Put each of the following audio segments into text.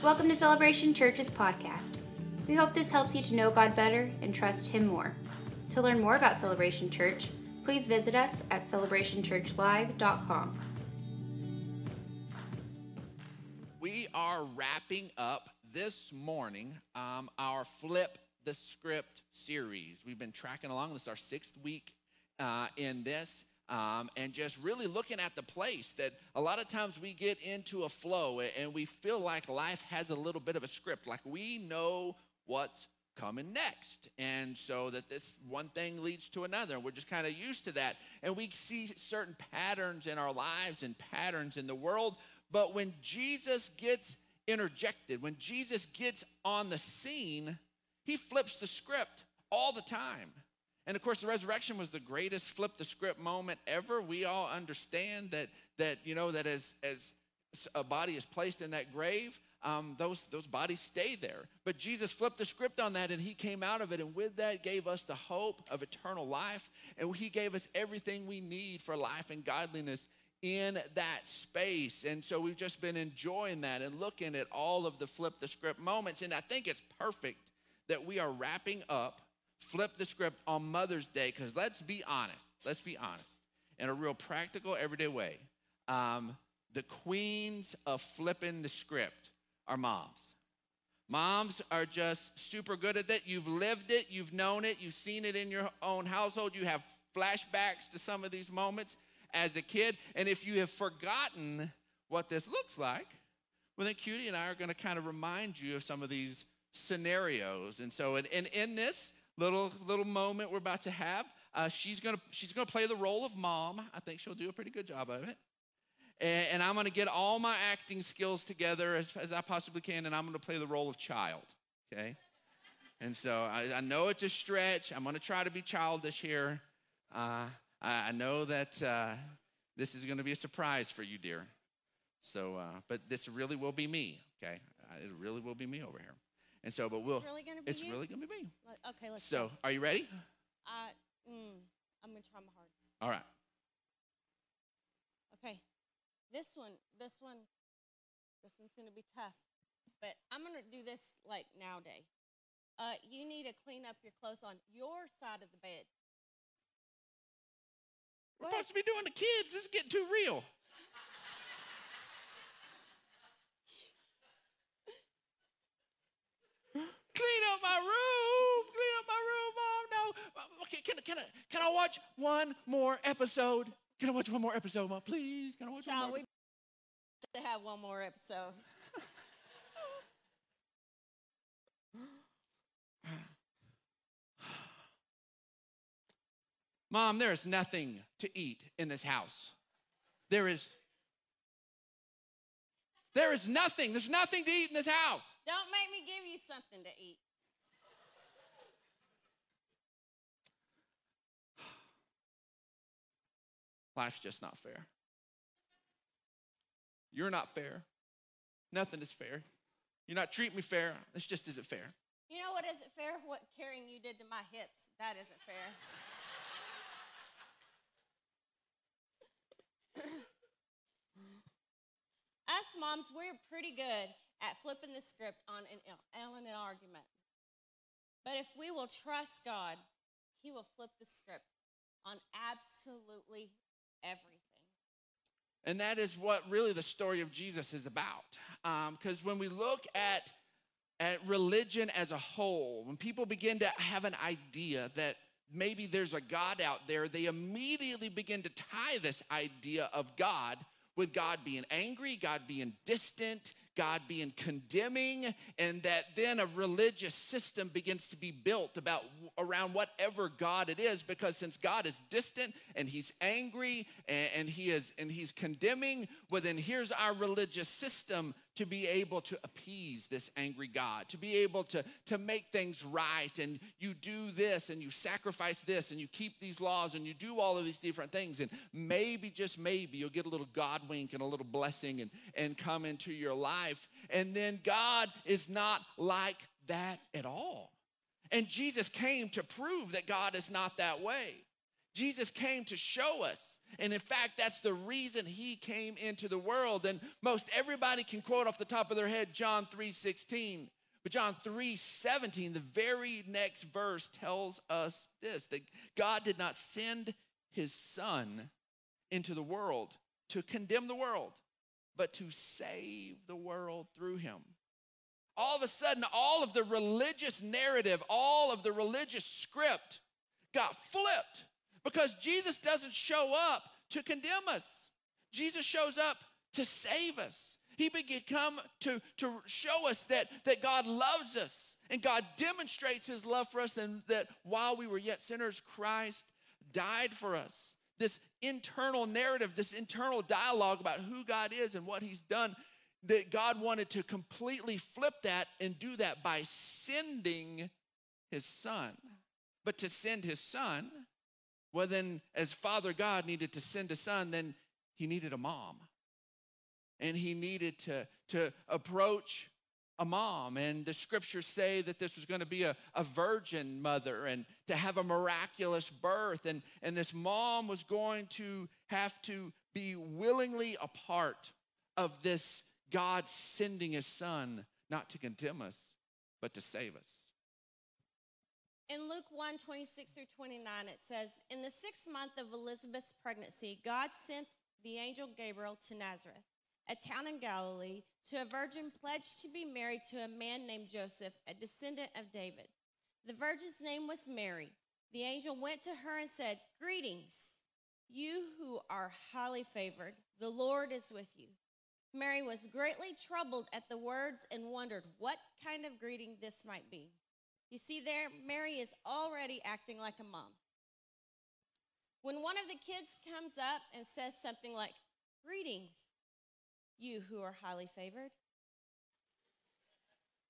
Welcome to Celebration Church's podcast. We hope this helps you to know God better and trust Him more. To learn more about Celebration Church, please visit us at celebrationchurchlive.com. We are wrapping up this morning um, our Flip the Script series. We've been tracking along. This is our sixth week uh, in this. Um, and just really looking at the place that a lot of times we get into a flow and we feel like life has a little bit of a script, like we know what's coming next. And so that this one thing leads to another. And we're just kind of used to that. And we see certain patterns in our lives and patterns in the world. But when Jesus gets interjected, when Jesus gets on the scene, he flips the script all the time. And of course, the resurrection was the greatest flip the script moment ever. We all understand that that you know that as as a body is placed in that grave, um, those those bodies stay there. But Jesus flipped the script on that, and He came out of it, and with that gave us the hope of eternal life, and He gave us everything we need for life and godliness in that space. And so we've just been enjoying that and looking at all of the flip the script moments, and I think it's perfect that we are wrapping up flip the script on Mother's Day because let's be honest, let's be honest, in a real practical, everyday way, um, the queens of flipping the script are moms. Moms are just super good at that. You've lived it, you've known it, you've seen it in your own household. You have flashbacks to some of these moments as a kid. And if you have forgotten what this looks like, well, then Cutie and I are going to kind of remind you of some of these scenarios. And so, and, and in this, little little moment we're about to have. Uh, she's gonna she's gonna play the role of mom. I think she'll do a pretty good job of it. And, and I'm gonna get all my acting skills together as, as I possibly can, and I'm gonna play the role of child. Okay. And so I, I know it's a stretch. I'm gonna try to be childish here. Uh, I, I, know that uh, this is gonna be a surprise for you, dear. So, uh, but this really will be me. Okay, uh, it really will be me over here. And so, but we'll. It's really gonna be It's you? really gonna be me. Okay, let's So, are you ready? I, mm, I'm gonna try my hardest. All right. Okay, this one, this one, this one's gonna be tough, but I'm gonna do this like nowadays. Uh, you need to clean up your clothes on your side of the bed. We're ahead. supposed to be doing the kids. This is getting too real. clean up my room. Clean up my room, Mom. No. Uh, Okay, can, I- can, I, can I watch one more episode? Can I watch one more episode, Mom? Please. Can I watch Child, one more? we to have one more episode. Mom, there is nothing to eat in this house. There is. There is nothing. There's nothing to eat in this house. Don't make me give you something to eat. Life's just not fair. You're not fair. Nothing is fair. You're not treating me fair. This just isn't fair. You know what isn't fair? What carrying you did to my hips. That isn't fair. Us moms, we're pretty good at flipping the script on an, on an argument. But if we will trust God, He will flip the script on absolutely everything. And that is what really the story of Jesus is about. Um, because when we look at, at religion as a whole, when people begin to have an idea that maybe there's a God out there, they immediately begin to tie this idea of God with God being angry, God being distant, God being condemning, and that then a religious system begins to be built about around whatever God it is, because since God is distant and He's angry and, and He is and He's condemning, well then here's our religious system to be able to appease this angry God, to be able to, to make things right, and you do this and you sacrifice this and you keep these laws and you do all of these different things, and maybe, just maybe, you'll get a little God wink and a little blessing and, and come into your life. And then God is not like that at all. And Jesus came to prove that God is not that way. Jesus came to show us And in fact, that's the reason he came into the world. And most everybody can quote off the top of their head John 3 16. But John 3 17, the very next verse tells us this that God did not send his son into the world to condemn the world, but to save the world through him. All of a sudden, all of the religious narrative, all of the religious script got flipped because Jesus doesn't show up to condemn us. Jesus shows up to save us. He become to, to show us that, that God loves us and God demonstrates his love for us and that while we were yet sinners, Christ died for us. This internal narrative, this internal dialogue about who God is and what he's done, that God wanted to completely flip that and do that by sending his son. But to send his son, well, then, as Father God needed to send a son, then he needed a mom and he needed to, to approach a mom. And the scriptures say that this was going to be a, a virgin mother and to have a miraculous birth. And, and this mom was going to have to be willingly a part of this God sending his son, not to condemn us, but to save us. In Luke 1 26 through 29, it says, In the sixth month of Elizabeth's pregnancy, God sent the angel Gabriel to Nazareth a town in Galilee, to a virgin pledged to be married to a man named Joseph, a descendant of David. The virgin's name was Mary. The angel went to her and said, Greetings, you who are highly favored, the Lord is with you. Mary was greatly troubled at the words and wondered what kind of greeting this might be. You see, there, Mary is already acting like a mom. When one of the kids comes up and says something like, Greetings, you who are highly favored.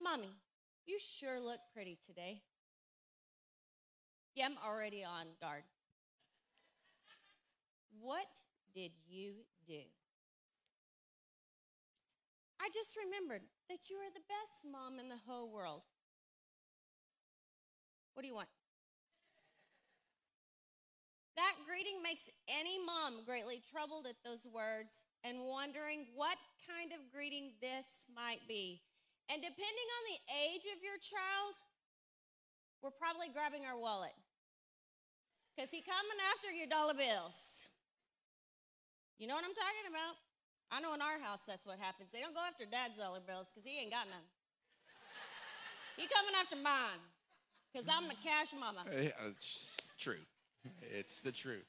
Mommy, you sure look pretty today. Yeah, I'm already on guard. What did you do? I just remembered that you are the best mom in the whole world. What do you want? That greeting makes any mom greatly troubled at those words and wondering what kind of greeting this might be. And depending on the age of your child, we're probably grabbing our wallet. Because he coming after your dollar bills. You know what I'm talking about? I know in our house that's what happens. They don't go after dad's dollar bills because he ain't got none. he coming after mine because I'm the cash mama. It's true. It's the truth.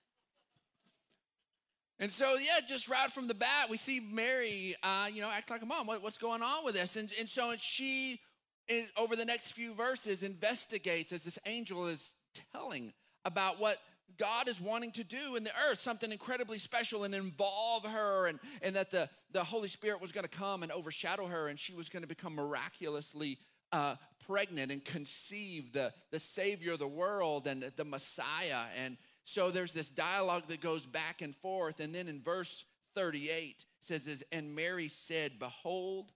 And so, yeah, just right from the bat, we see Mary, uh, you know, act like a mom. What, what's going on with this? And, and so she, in, over the next few verses, investigates as this angel is telling about what God is wanting to do in the earth, something incredibly special and involve her, and, and that the, the Holy Spirit was going to come and overshadow her, and she was going to become miraculously uh, pregnant and conceive the, the Savior of the world and the, Messiah. And so there's this dialogue that goes back and forth. And then in verse 38 says, And Mary said, Behold,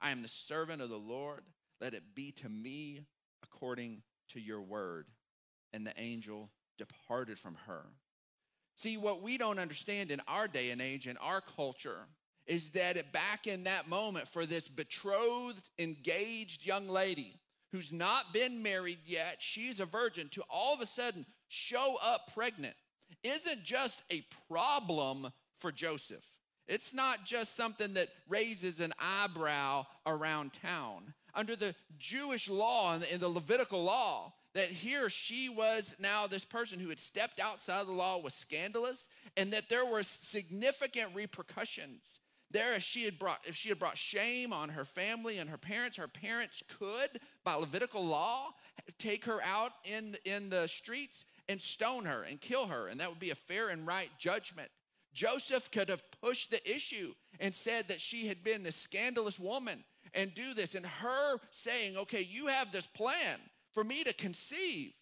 I am the servant of the Lord. Let it be to me according to your word. And the angel departed from her. See, what we don't understand in our day and age, in our culture, is that back in that moment for this betrothed, engaged young lady who's not been married yet, she's a virgin, to all of a sudden show up pregnant isn't just a problem for Joseph. It's not just something that raises an eyebrow around town. Under the Jewish law and the, Levitical law, that here she was now this person who had stepped outside the law was scandalous, and that there were significant repercussions. There, if she had brought if she had brought shame on her family and her parents, her parents could, by Levitical law, take her out in in the streets and stone her and kill her, and that would be a fair and right judgment. Joseph could have pushed the issue and said that she had been this scandalous woman and do this, and her saying, Okay, you have this plan for me to conceive.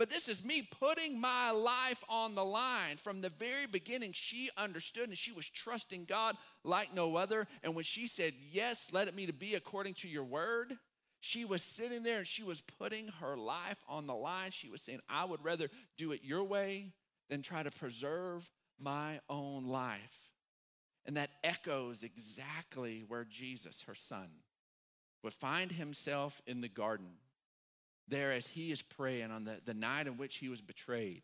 But this is me putting my life on the line. From the very beginning, she understood and she was trusting God like no other. And when she said, Yes, let it me to be according to your word, she was sitting there and she was putting her life on the line. She was saying, I would rather do it your way than try to preserve my own life. And that echoes exactly where Jesus, her son, would find himself in the garden, there as he is praying on the, the night in which he was betrayed.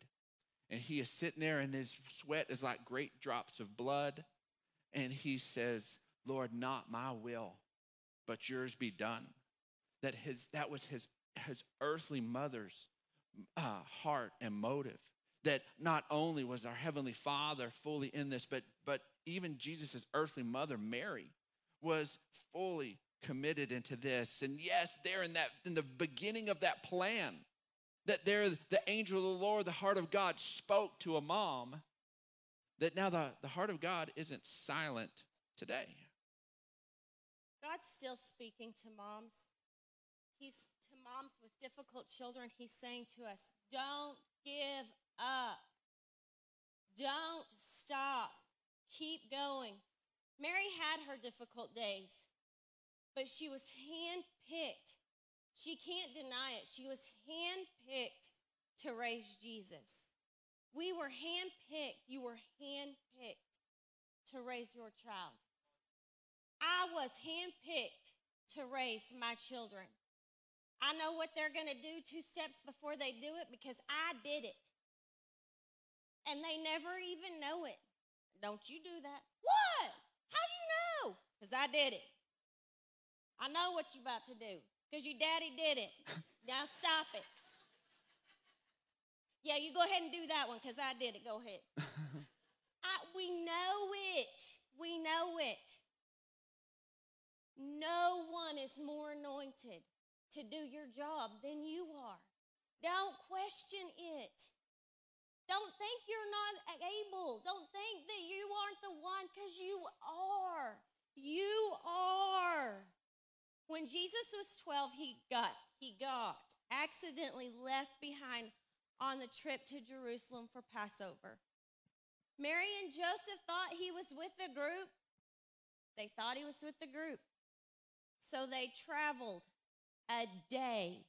And he is sitting there, and his sweat is like great drops of blood. And he says, Lord, not my will, but yours be done. That, his, that was his, his earthly mother's uh, heart and motive. That not only was our Heavenly Father fully in this, but, but even Jesus' earthly mother, Mary, was fully committed into this. And yes, there in that in the beginning of that plan, that there the angel of the Lord, the heart of God, spoke to a mom. That now the, the heart of God isn't silent today. God's still speaking to moms. He's to moms with difficult children. He's saying to us, don't give up. Don't stop. Keep going. Mary had her difficult days, but she was handpicked. She can't deny it. She was handpicked to raise Jesus. We were handpicked. You were handpicked to raise your child. I was handpicked to raise my children. I know what they're going to do two steps before they do it because I did it. And they never even know it. Don't you do that. What? How do you know? Because I did it. I know what you're about to do because your daddy did it. now stop it. Yeah, you go ahead and do that one because I did it. Go ahead. I, we know it. We know it. No one is more anointed to do your job than you are. Don't question it. Don't think you're not able. Don't think that you aren't the one because you are. You are. When Jesus was 12, he got, he got accidentally left behind on the trip to Jerusalem for Passover. Mary and Joseph thought he was with the group. They thought he was with the group. So they traveled a day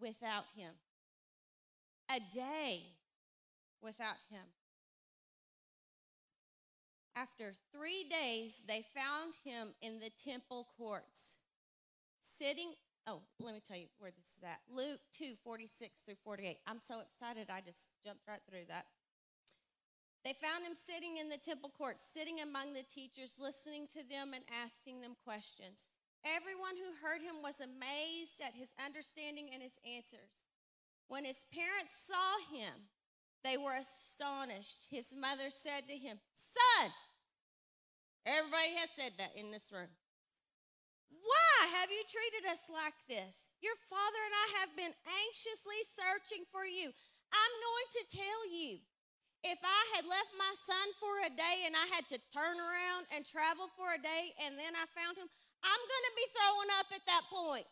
without him. A day without him. After three days, they found him in the temple courts, sitting. Oh, let me tell you where this is at. Luke 2 46 through 48. I'm so excited, I just jumped right through that. They found him sitting in the temple courts, sitting among the teachers, listening to them and asking them questions. Everyone who heard him was amazed at his understanding and his answers. When his parents saw him, they were astonished. His mother said to him, Son, everybody has said that in this room. Why have you treated us like this? Your father and I have been anxiously searching for you. I'm going to tell you if I had left my son for a day and I had to turn around and travel for a day and then I found him, I'm going to be throwing up at that point.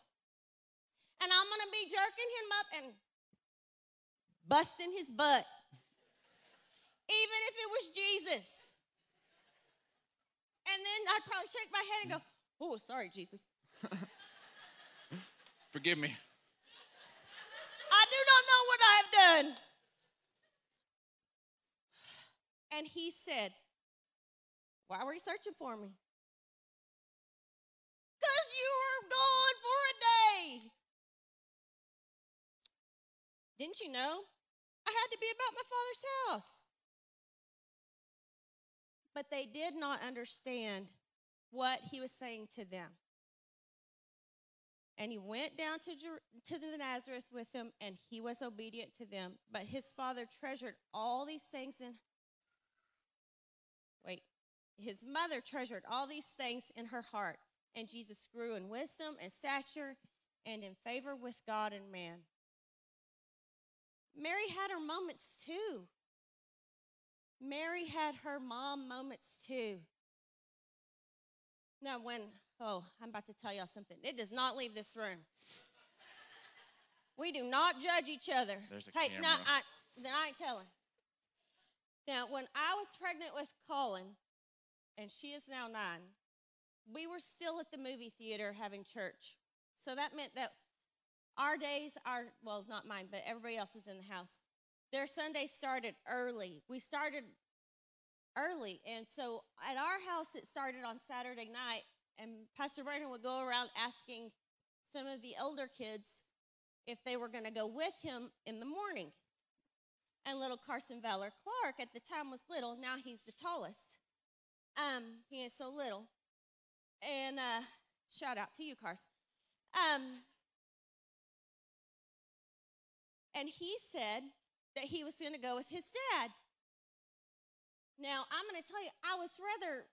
And I'm going to be jerking him up and busting his butt. Even if it was Jesus. And then I'd probably shake my head and go, Oh, sorry, Jesus. Forgive me. I do not know what I have done. And he said, Why were you searching for me? Because you were gone for a day. Didn't you know? I had to be about my father's house. But they did not understand what he was saying to them. And he went down to, to the Nazareth with them, and he was obedient to them. But his father treasured all these things in. Wait. His mother treasured all these things in her heart. And Jesus grew in wisdom and stature and in favor with God and man. Mary had her moments too. Mary had her mom moments too. Now, when, oh, I'm about to tell y'all something. It does not leave this room. we do not judge each other. There's a hey, camera. no, I, then I ain't telling. Now, when I was pregnant with Colin, and she is now nine, we were still at the movie theater having church. So that meant that our days are, well, not mine, but everybody else is in the house. Their Sunday started early. We started early. And so at our house, it started on Saturday night, and Pastor Brandon would go around asking some of the older kids if they were going to go with him in the morning. And little Carson Valor Clark at the time was little. Now he's the tallest. Um, he is so little. And uh, shout out to you, Carson. Um, and he said that he was going to go with his dad. Now, I'm going to tell you, I was rather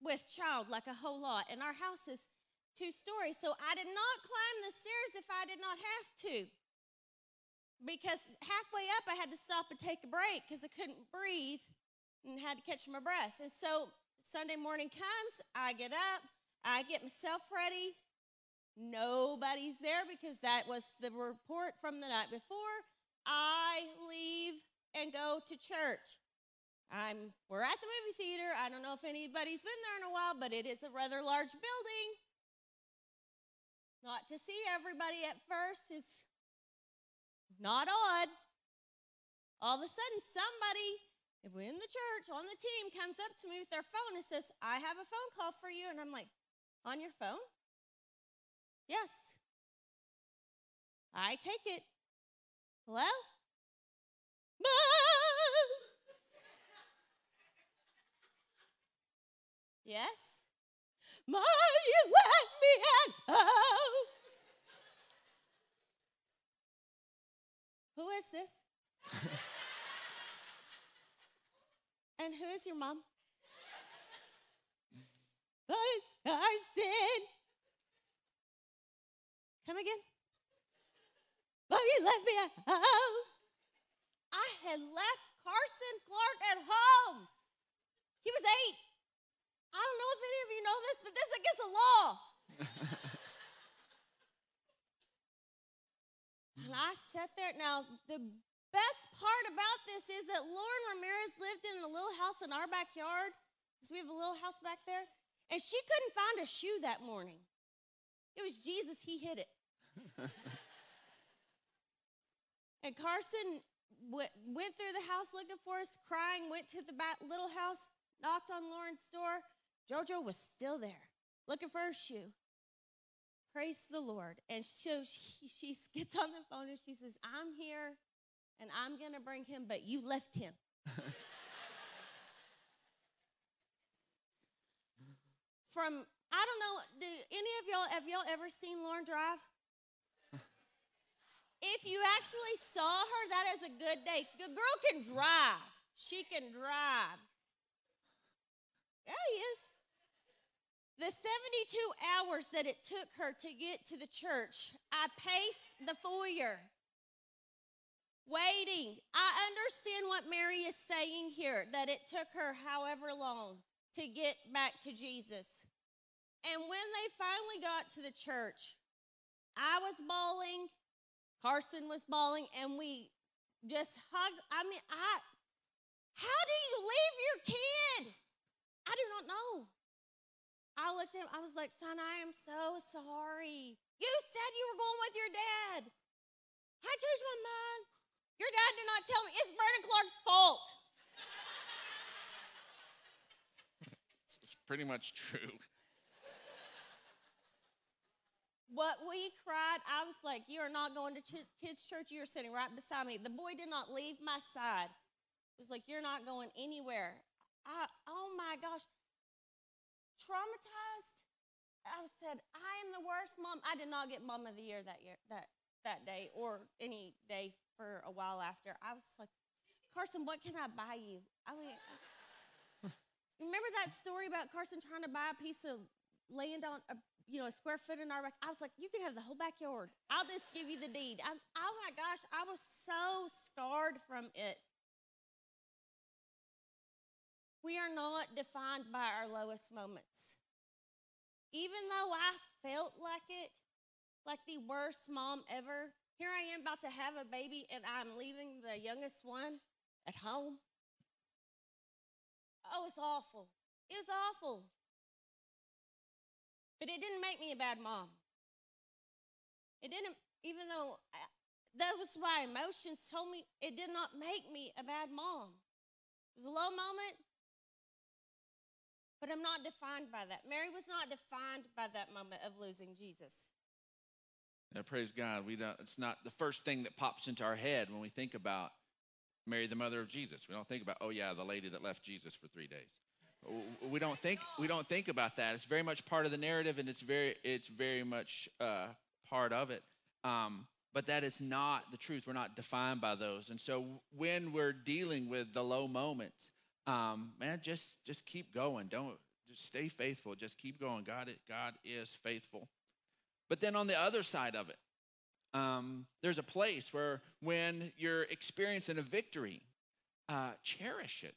with child like a whole lot, and our house is two stories, so I did not climb the stairs if I did not have to. Because halfway up, I had to stop and take a break because I couldn't breathe and had to catch my breath. And so Sunday morning comes, I get up, I get myself ready. Nobody's there because that was the report from the night before. I leave and go to church. I'm we're at the movie theater. I don't know if anybody's been there in a while, but it is a rather large building. Not to see everybody at first is not odd. All of a sudden, somebody in the church on the team comes up to me with their phone and says, I have a phone call for you. And I'm like, On your phone? Yes. I take it. Hello? Mom! Yes? Mom, you left me at home. Who is this? and who is your mom? Buzz Carson. Come again. Mom, you left me at home. I had left Carson Clark at home. He was eight. I don't know if any of you know this, but this is against the law. and I sat there. Now, the best part about this is that Lauren Ramirez lived in a little house in our backyard. because we have a little house back there. And she couldn't find a shoe that morning. It was Jesus, he hid it. and Carson w- went through the house looking for us, crying, went to the little house, knocked on Lauren's door. Jojo was still there, looking for her shoe. Praise the Lord. And so she, she gets on the phone and she says, I'm here and I'm going to bring him, but you left him. From, I don't know, do any of y'all, have y'all ever seen Lauren drive? if you actually saw her, that is a good day. The girl can drive. She can drive. Yeah, he is. The 72 hours that it took her to get to the church, I paced the foyer, waiting. I understand what Mary is saying here that it took her however long to get back to Jesus. And when they finally got to the church, I was bawling, Carson was bawling, and we just hugged. I mean, I, how do you leave your kid? I do not know. I looked at him, I was like, son, I am so sorry. You said you were going with your dad. I changed my mind. Your dad did not tell me. It's Brandon Clark's fault. It's pretty much true. What we cried, I was like, You are not going to ch- kids' church. You're sitting right beside me. The boy did not leave my side. It was like, You're not going anywhere. I, oh my gosh. Traumatized. I said, I am the worst mom. I did not get mom of the year that year, that, that day, or any day for a while after. I was like, Carson, what can I buy you? I mean, remember that story about Carson trying to buy a piece of land on a you know, a square foot in our back. I was like, you can have the whole backyard. I'll just give you the deed. I'm, oh my gosh, I was so scarred from it. We are not defined by our lowest moments. Even though I felt like it, like the worst mom ever, here I am about to have a baby and I'm leaving the youngest one at home. Oh, it's awful. It was awful. But it didn't make me a bad mom. It didn't, even though I, that was my emotions told me, it did not make me a bad mom. It was a low moment, but I'm not defined by that. Mary was not defined by that moment of losing Jesus. Yeah, praise God. We don't, it's not the first thing that pops into our head when we think about Mary, the mother of Jesus. We don't think about, oh yeah, the lady that left Jesus for three days. We don't think we don't think about that. It's very much part of the narrative, and it's very it's very much uh, part of it. Um, but that is not the truth. We're not defined by those. And so when we're dealing with the low moments, um, man, just just keep going. Don't just stay faithful. Just keep going. God, God is faithful. But then on the other side of it, um, there's a place where when you're experiencing a victory, uh, cherish it.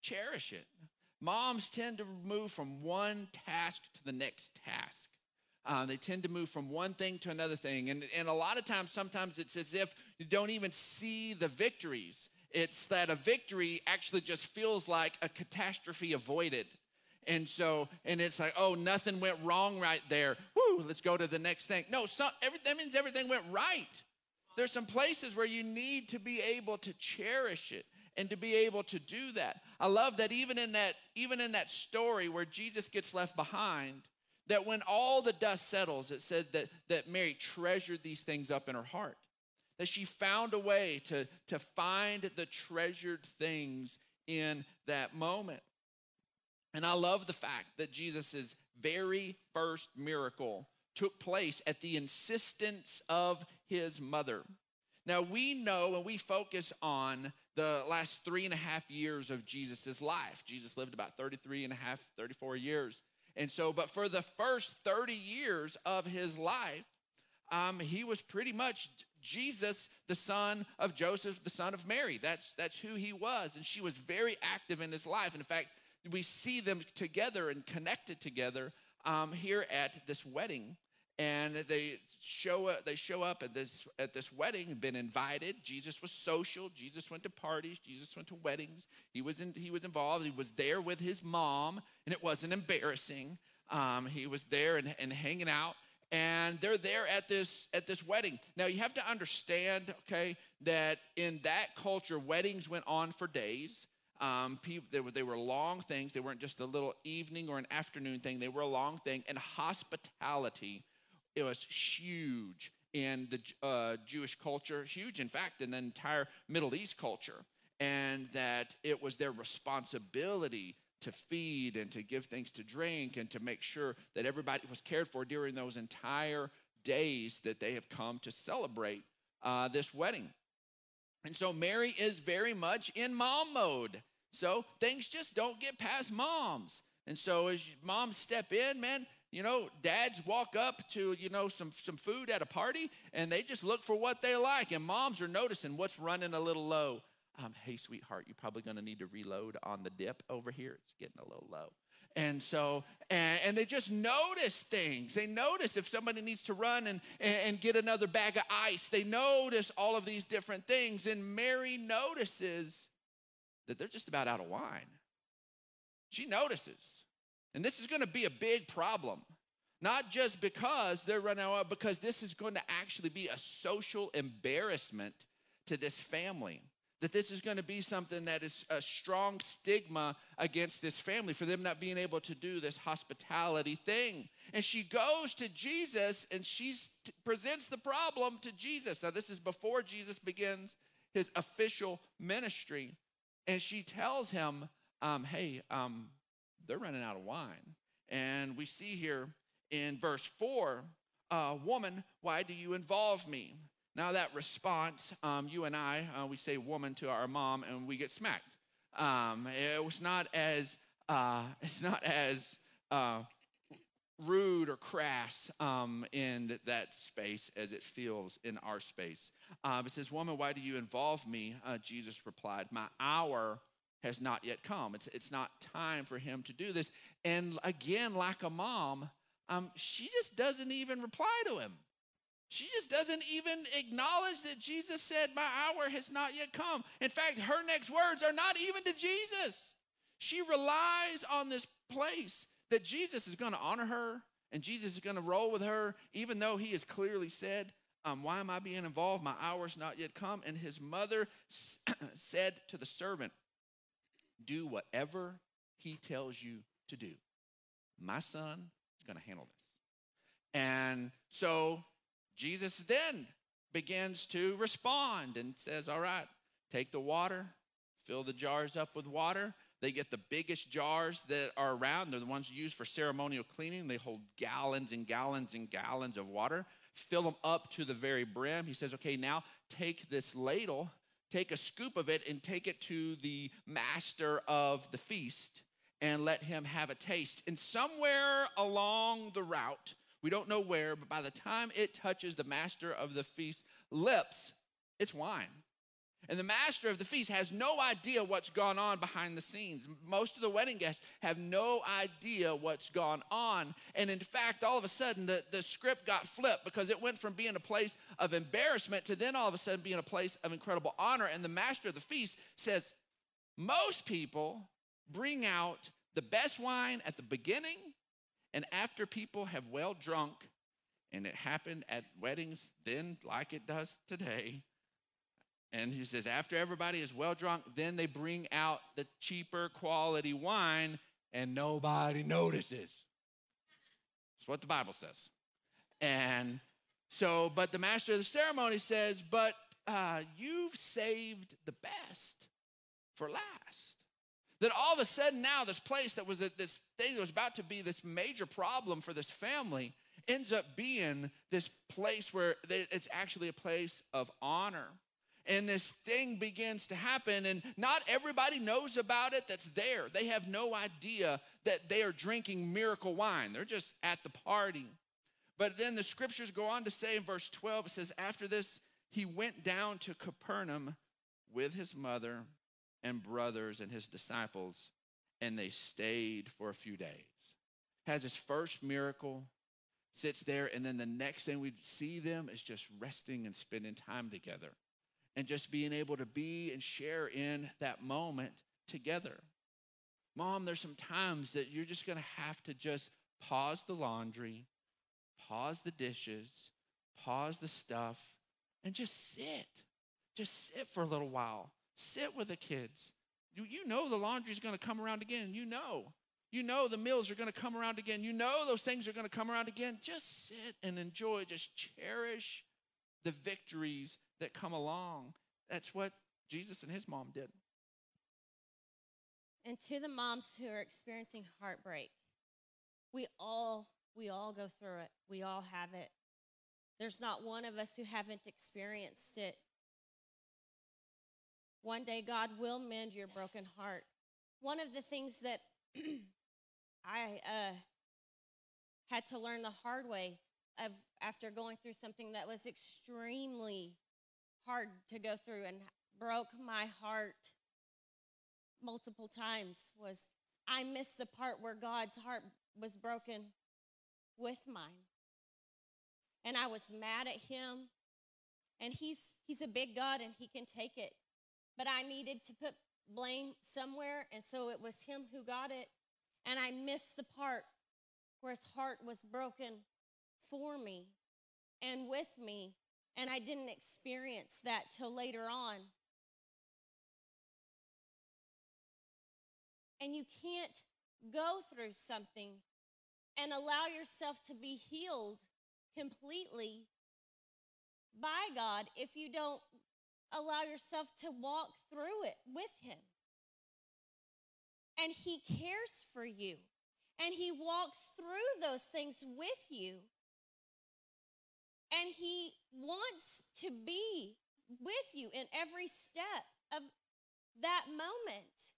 Cherish it. Moms tend to move from one task to the next task. Uh, they tend to move from one thing to another thing. And, and a lot of times, sometimes it's as if you don't even see the victories. It's that a victory actually just feels like a catastrophe avoided. And so, and it's like, oh, nothing went wrong right there. Woo, let's go to the next thing. No, some, every, that means everything went right. There's some places where you need to be able to cherish it and to be able to do that. I love that even in that, even in that story where Jesus gets left behind, that when all the dust settles, it said that, that Mary treasured these things up in her heart. That she found a way to, to find the treasured things in that moment. And I love the fact that Jesus' very first miracle took place at the insistence of his mother. Now, we know and we focus on the last three and a half years of Jesus' life. Jesus lived about 33 and a half, 34 years. And so, but for the first 30 years of his life, um, he was pretty much Jesus, the son of Joseph, the son of Mary. That's, that's who he was. And she was very active in his life. In fact, we see them together and connected together um, here at this wedding. And they show up they show up at this at this wedding been invited. Jesus was social. Jesus went to parties. Jesus went to weddings. He was in, he was involved. He was there with his mom. And it wasn't embarrassing. Um, he was there and, and hanging out and they're there at this at this wedding now you have to understand okay that in that culture weddings went on for days um, people, they, were, they were long things. They weren't just a little evening or an afternoon thing. They were a long thing. And hospitality, it was huge in the uh, Jewish culture, huge, in fact, in the entire Middle East culture. And that it was their responsibility to feed and to give things to drink and to make sure that everybody was cared for during those entire days that they have come to celebrate uh, this wedding. And so Mary is very much in mom mode. So things just don't get past moms. And so as moms step in, man, you know, dads walk up to, you know, some, some food at a party and they just look for what they like. And moms are noticing what's running a little low. Um, hey, sweetheart, you're probably going to need to reload on the dip over here. It's getting a little low. And so, and, and, they just notice things. They notice if somebody needs to run and, and get another bag of ice. They notice all of these different things. And Mary notices that they're just about out of wine. She notices. And this is going to be a big problem. Not just because they're running out, because this is going to actually be a social embarrassment to this family that this is going to be something that is a strong stigma against this family for them not being able to do this hospitality thing. And she goes to Jesus and she presents the problem to Jesus. Now, this is before Jesus begins his official ministry. And she tells him, um, Hey, um, they're running out of wine. And we see here in verse 4 uh, Woman, why do you involve me? Now, that response, um, you and I, uh, we say woman to our mom and we get smacked. Um, it was not as, uh, it's not as uh, rude or crass um, in that space as it feels in our space. Um, it says, Woman, why do you involve me? Uh, Jesus replied, My hour has not yet come. It's, it's not time for him to do this. And again, like a mom, um, she just doesn't even reply to him. She just doesn't even acknowledge that Jesus said, My hour has not yet come. In fact, her next words are not even to Jesus. She relies on this place that Jesus is going to honor her and Jesus is going to roll with her, even though he has clearly said, um, Why am I being involved? My hour's not yet come. And his mother said to the servant, do whatever he tells you to do. My son is going to handle this. And so Jesus then begins to respond and says, All right, take the water, fill the jars up with water. They get the biggest jars that are around. They're the ones used for ceremonial cleaning. They hold gallons and gallons and gallons of water. Fill them up to the very brim. He says, Okay, now take this ladle, take a scoop of it, and take it to the master of the feast and let him have a taste. And somewhere along the route, we don't know where, but by the time it touches the master of the feast lips, it's wine. And the master of the feast has no idea what's gone on behind the scenes. Most of the wedding guests have no idea what's gone on. And in fact, all of a sudden, the, the script got flipped because it went from being a place of embarrassment to then all of a sudden being a place of incredible honor. And the master of the feast says, Most people bring out the best wine at the beginning and after people have well drunk. And it happened at weddings then, like it does today and he says, after everybody is well drunk, then they bring out the cheaper quality wine and nobody notices. That's what the Bible says. And so, but the master of the ceremony says, but uh, you've saved the best for last. That all of a sudden now, this place that was a, this thing that was about to be this major problem for this family ends up being this place where it's actually a place of honor. And this thing begins to happen and not everybody knows about it that's there. They have no idea that they are drinking miracle wine. They're just at the party. But then the scriptures go on to say in verse 12 it says after this he went down to capernaum with his mother and brothers and his disciples and they stayed for a few days has his first miracle sits there and then the next thing we see them is just resting and spending time together and just being able to be and share in that moment together. Mom, there's some times that you're just to have to just pause the laundry, pause the dishes, pause the stuff, and just sit. Just sit for a little while. Sit with the kids. You, you know the laundry's going to come around again. You know. You know the meals are going to come around again. You know those things are going to come around again. Just sit and enjoy. Just cherish the victories that come along. That's what Jesus and his mom did. And to the moms who are experiencing heartbreak, we all we all go through it. We all have it. There's not one of us who haven't experienced it. One day God will mend your broken heart. One of the things that I uh, had to learn the hard way of after going through something that was extremely hard to go through and broke my heart multiple times was I missed the part where God's heart was broken with mine. And I was mad at him. And he's he's a big God and he can take it. But I needed to put blame somewhere and so it was him who got it. And I missed the part where his heart was broken for me and with me and I didn't experience that till later on. And you can't go through something and allow yourself to be healed completely by God if you don't allow yourself to walk through it with Him. And He cares for you, and He walks through those things with you. And He wants to be with you in every step of that moment.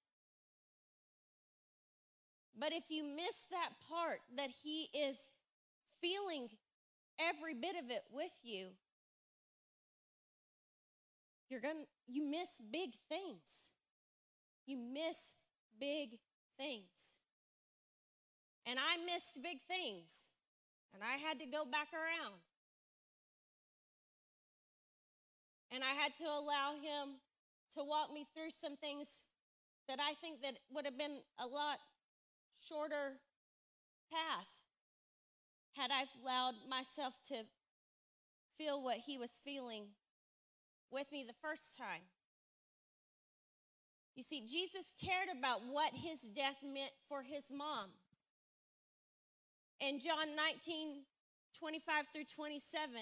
But if you miss that part that He is feeling every bit of it with you, you're going to you miss big things. You miss big things. And I missed big things. And I had to go back around. And I had to allow him to walk me through some things that I think that would have been a lot shorter path had I allowed myself to feel what he was feeling with me the first time. You see, Jesus cared about what his death meant for his mom. In John 19, 25 through 27,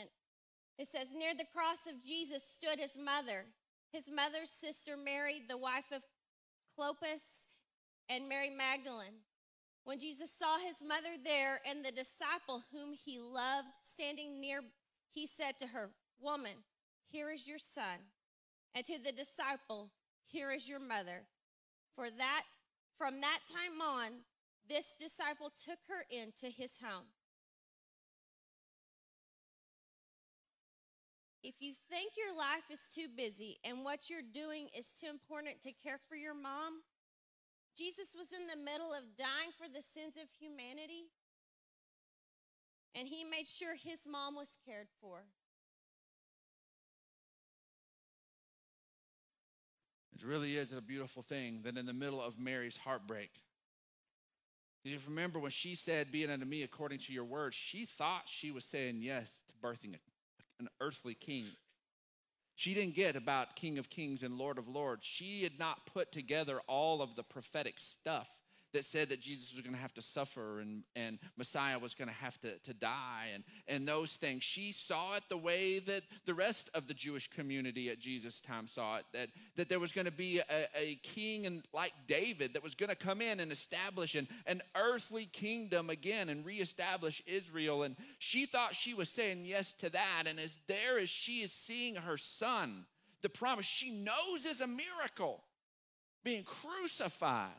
it says, Near the cross of Jesus stood his mother, his mother's sister Mary, the wife of Clopas, and Mary Magdalene. When Jesus saw his mother there and the disciple whom he loved standing near, he said to her, Woman, here is your son. And to the disciple, here is your mother. For that, from that time on, this disciple took her into his home. If you think your life is too busy and what you're doing is too important to care for your mom, Jesus was in the middle of dying for the sins of humanity, and he made sure his mom was cared for. It really is a beautiful thing that in the middle of Mary's heartbreak, you remember when she said, Be it unto me according to your word, she thought she was saying yes to birthing an earthly king. She didn't get about King of Kings and Lord of Lords. She had not put together all of the prophetic stuff that said that Jesus was going to have to suffer and, and Messiah was going to have to, to die and, and those things. She saw it the way that the rest of the Jewish community at Jesus' time saw it that, that there was going to be a, a king and, like David that was going to come in and establish an, an earthly kingdom again and reestablish Israel. And she thought she was saying yes to that. And as there as she is seeing her son, the promise she knows is a miracle being crucified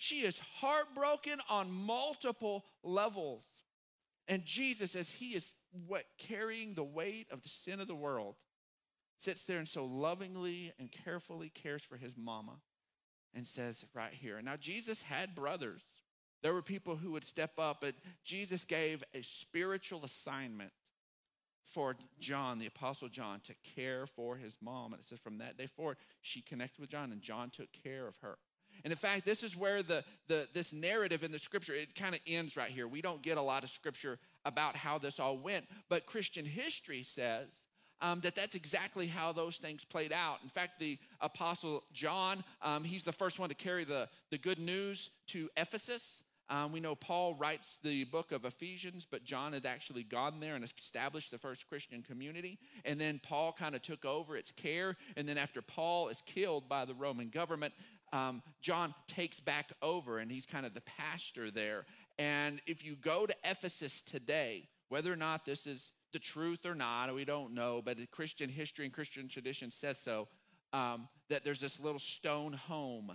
she is heartbroken on multiple levels. And Jesus, as he is what carrying the weight of the sin of the world, sits there and so lovingly and carefully cares for his mama and says right here. Now, Jesus had brothers. There were people who would step up, but Jesus gave a spiritual assignment for John, the Apostle John, to care for his mom. And it says from that day forward, she connected with John, and John took care of her. And in fact, this is where the, the this narrative in the scripture, it kind of ends right here. We don't get a lot of scripture about how this all went, but Christian history says um, that that's exactly how those things played out. In fact, the apostle John, um, he's the first one to carry the, the good news to Ephesus. Um, we know Paul writes the book of Ephesians, but John had actually gone there and established the first Christian community. And then Paul kind of took over its care. And then after Paul is killed by the Roman government, um, John takes back over and he's kind of the pastor there. And if you go to Ephesus today, whether or not this is the truth or not, we don't know, but Christian history and Christian tradition says so, um, that there's this little stone home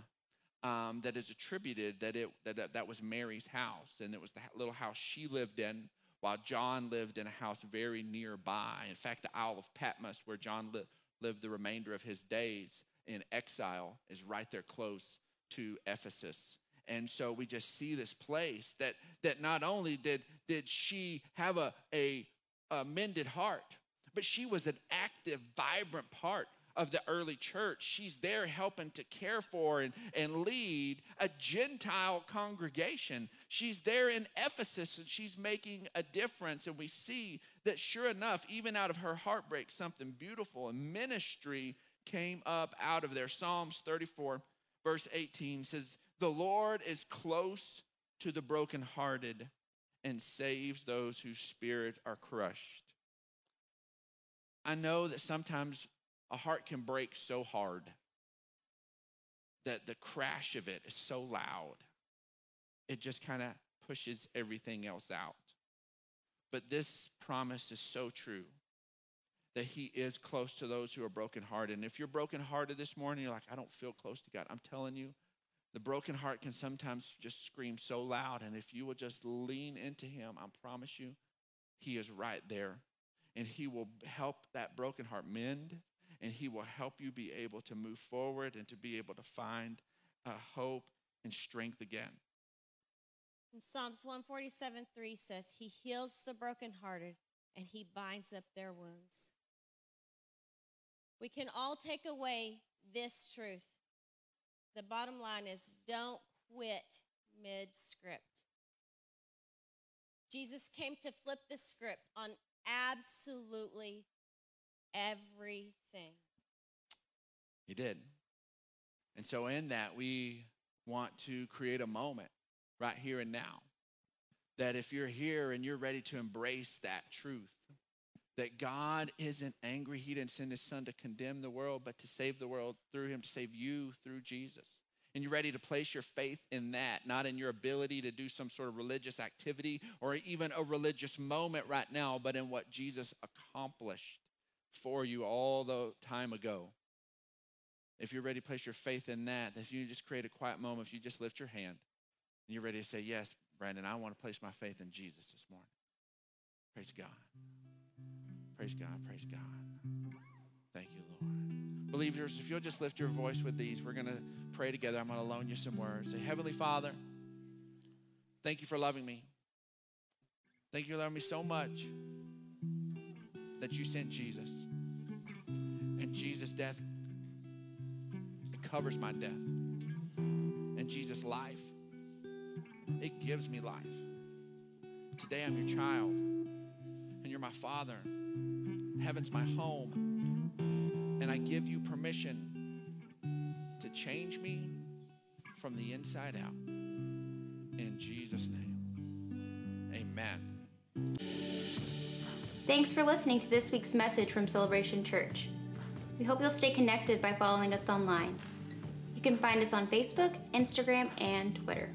um, that is attributed that it that, that was Mary's house, and it was the little house she lived in, while John lived in a house very nearby. In fact, the Isle of Patmos, where John li- lived the remainder of his days, in exile is right there close to Ephesus. And so we just see this place that, that not only did, did she have a, a, a mended heart, but she was an active, vibrant part of the early church. She's there helping to care for and, and lead a Gentile congregation. She's there in Ephesus and she's making a difference. And we see that sure enough, even out of her heartbreak, something beautiful and ministry came up out of there. Psalms 34, verse 18 says, The Lord is close to the brokenhearted and saves those whose spirit are crushed. I know that sometimes a heart can break so hard that the crash of it is so loud, it just kind of pushes everything else out. But this promise is so true that he is close to those who are brokenhearted. And if you're brokenhearted this morning, you're like, I don't feel close to God. I'm telling you, the broken heart can sometimes just scream so loud. And if you will just lean into him, I promise you, he is right there. And he will help that broken heart mend. And he will help you be able to move forward and to be able to find uh, hope and strength again. And Psalms 147 3 says, He heals the brokenhearted and he binds up their wounds. We can all take away this truth. The bottom line is don't quit mid script. Jesus came to flip the script on absolutely everything. He did. And so, in that, we want to create a moment right here and now that if you're here and you're ready to embrace that truth, that God isn't angry, He didn't send His Son to condemn the world, but to save the world through Him, to save you through Jesus. And you're ready to place your faith in that, not in your ability to do some sort of religious activity or even a religious moment right now, but in what Jesus accomplished for you all the time ago. If you're ready to place your faith in that, if you just create a quiet moment, if you just lift your hand and you're ready to say, Yes, Brandon, I want to place my faith in Jesus this morning. Praise God. Praise God. Praise God. Thank you, Lord. Believers, if you'll just lift your voice with these, we're going to pray together. I'm going to loan you some words. Say, Heavenly Father, thank you for loving me. Thank you for loving me so much that you sent Jesus. And Jesus' death, it covers my death. And Jesus' life, it gives me life. Today I'm your child, and you're my father. Heaven's my home. And I give you permission to change me from the inside out. In Jesus' name, amen. Thanks for listening to this week's message from Celebration Church. We hope you'll stay connected by following us online. You can find us on Facebook, Instagram, and Twitter.